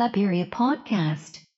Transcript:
Claperia podcast.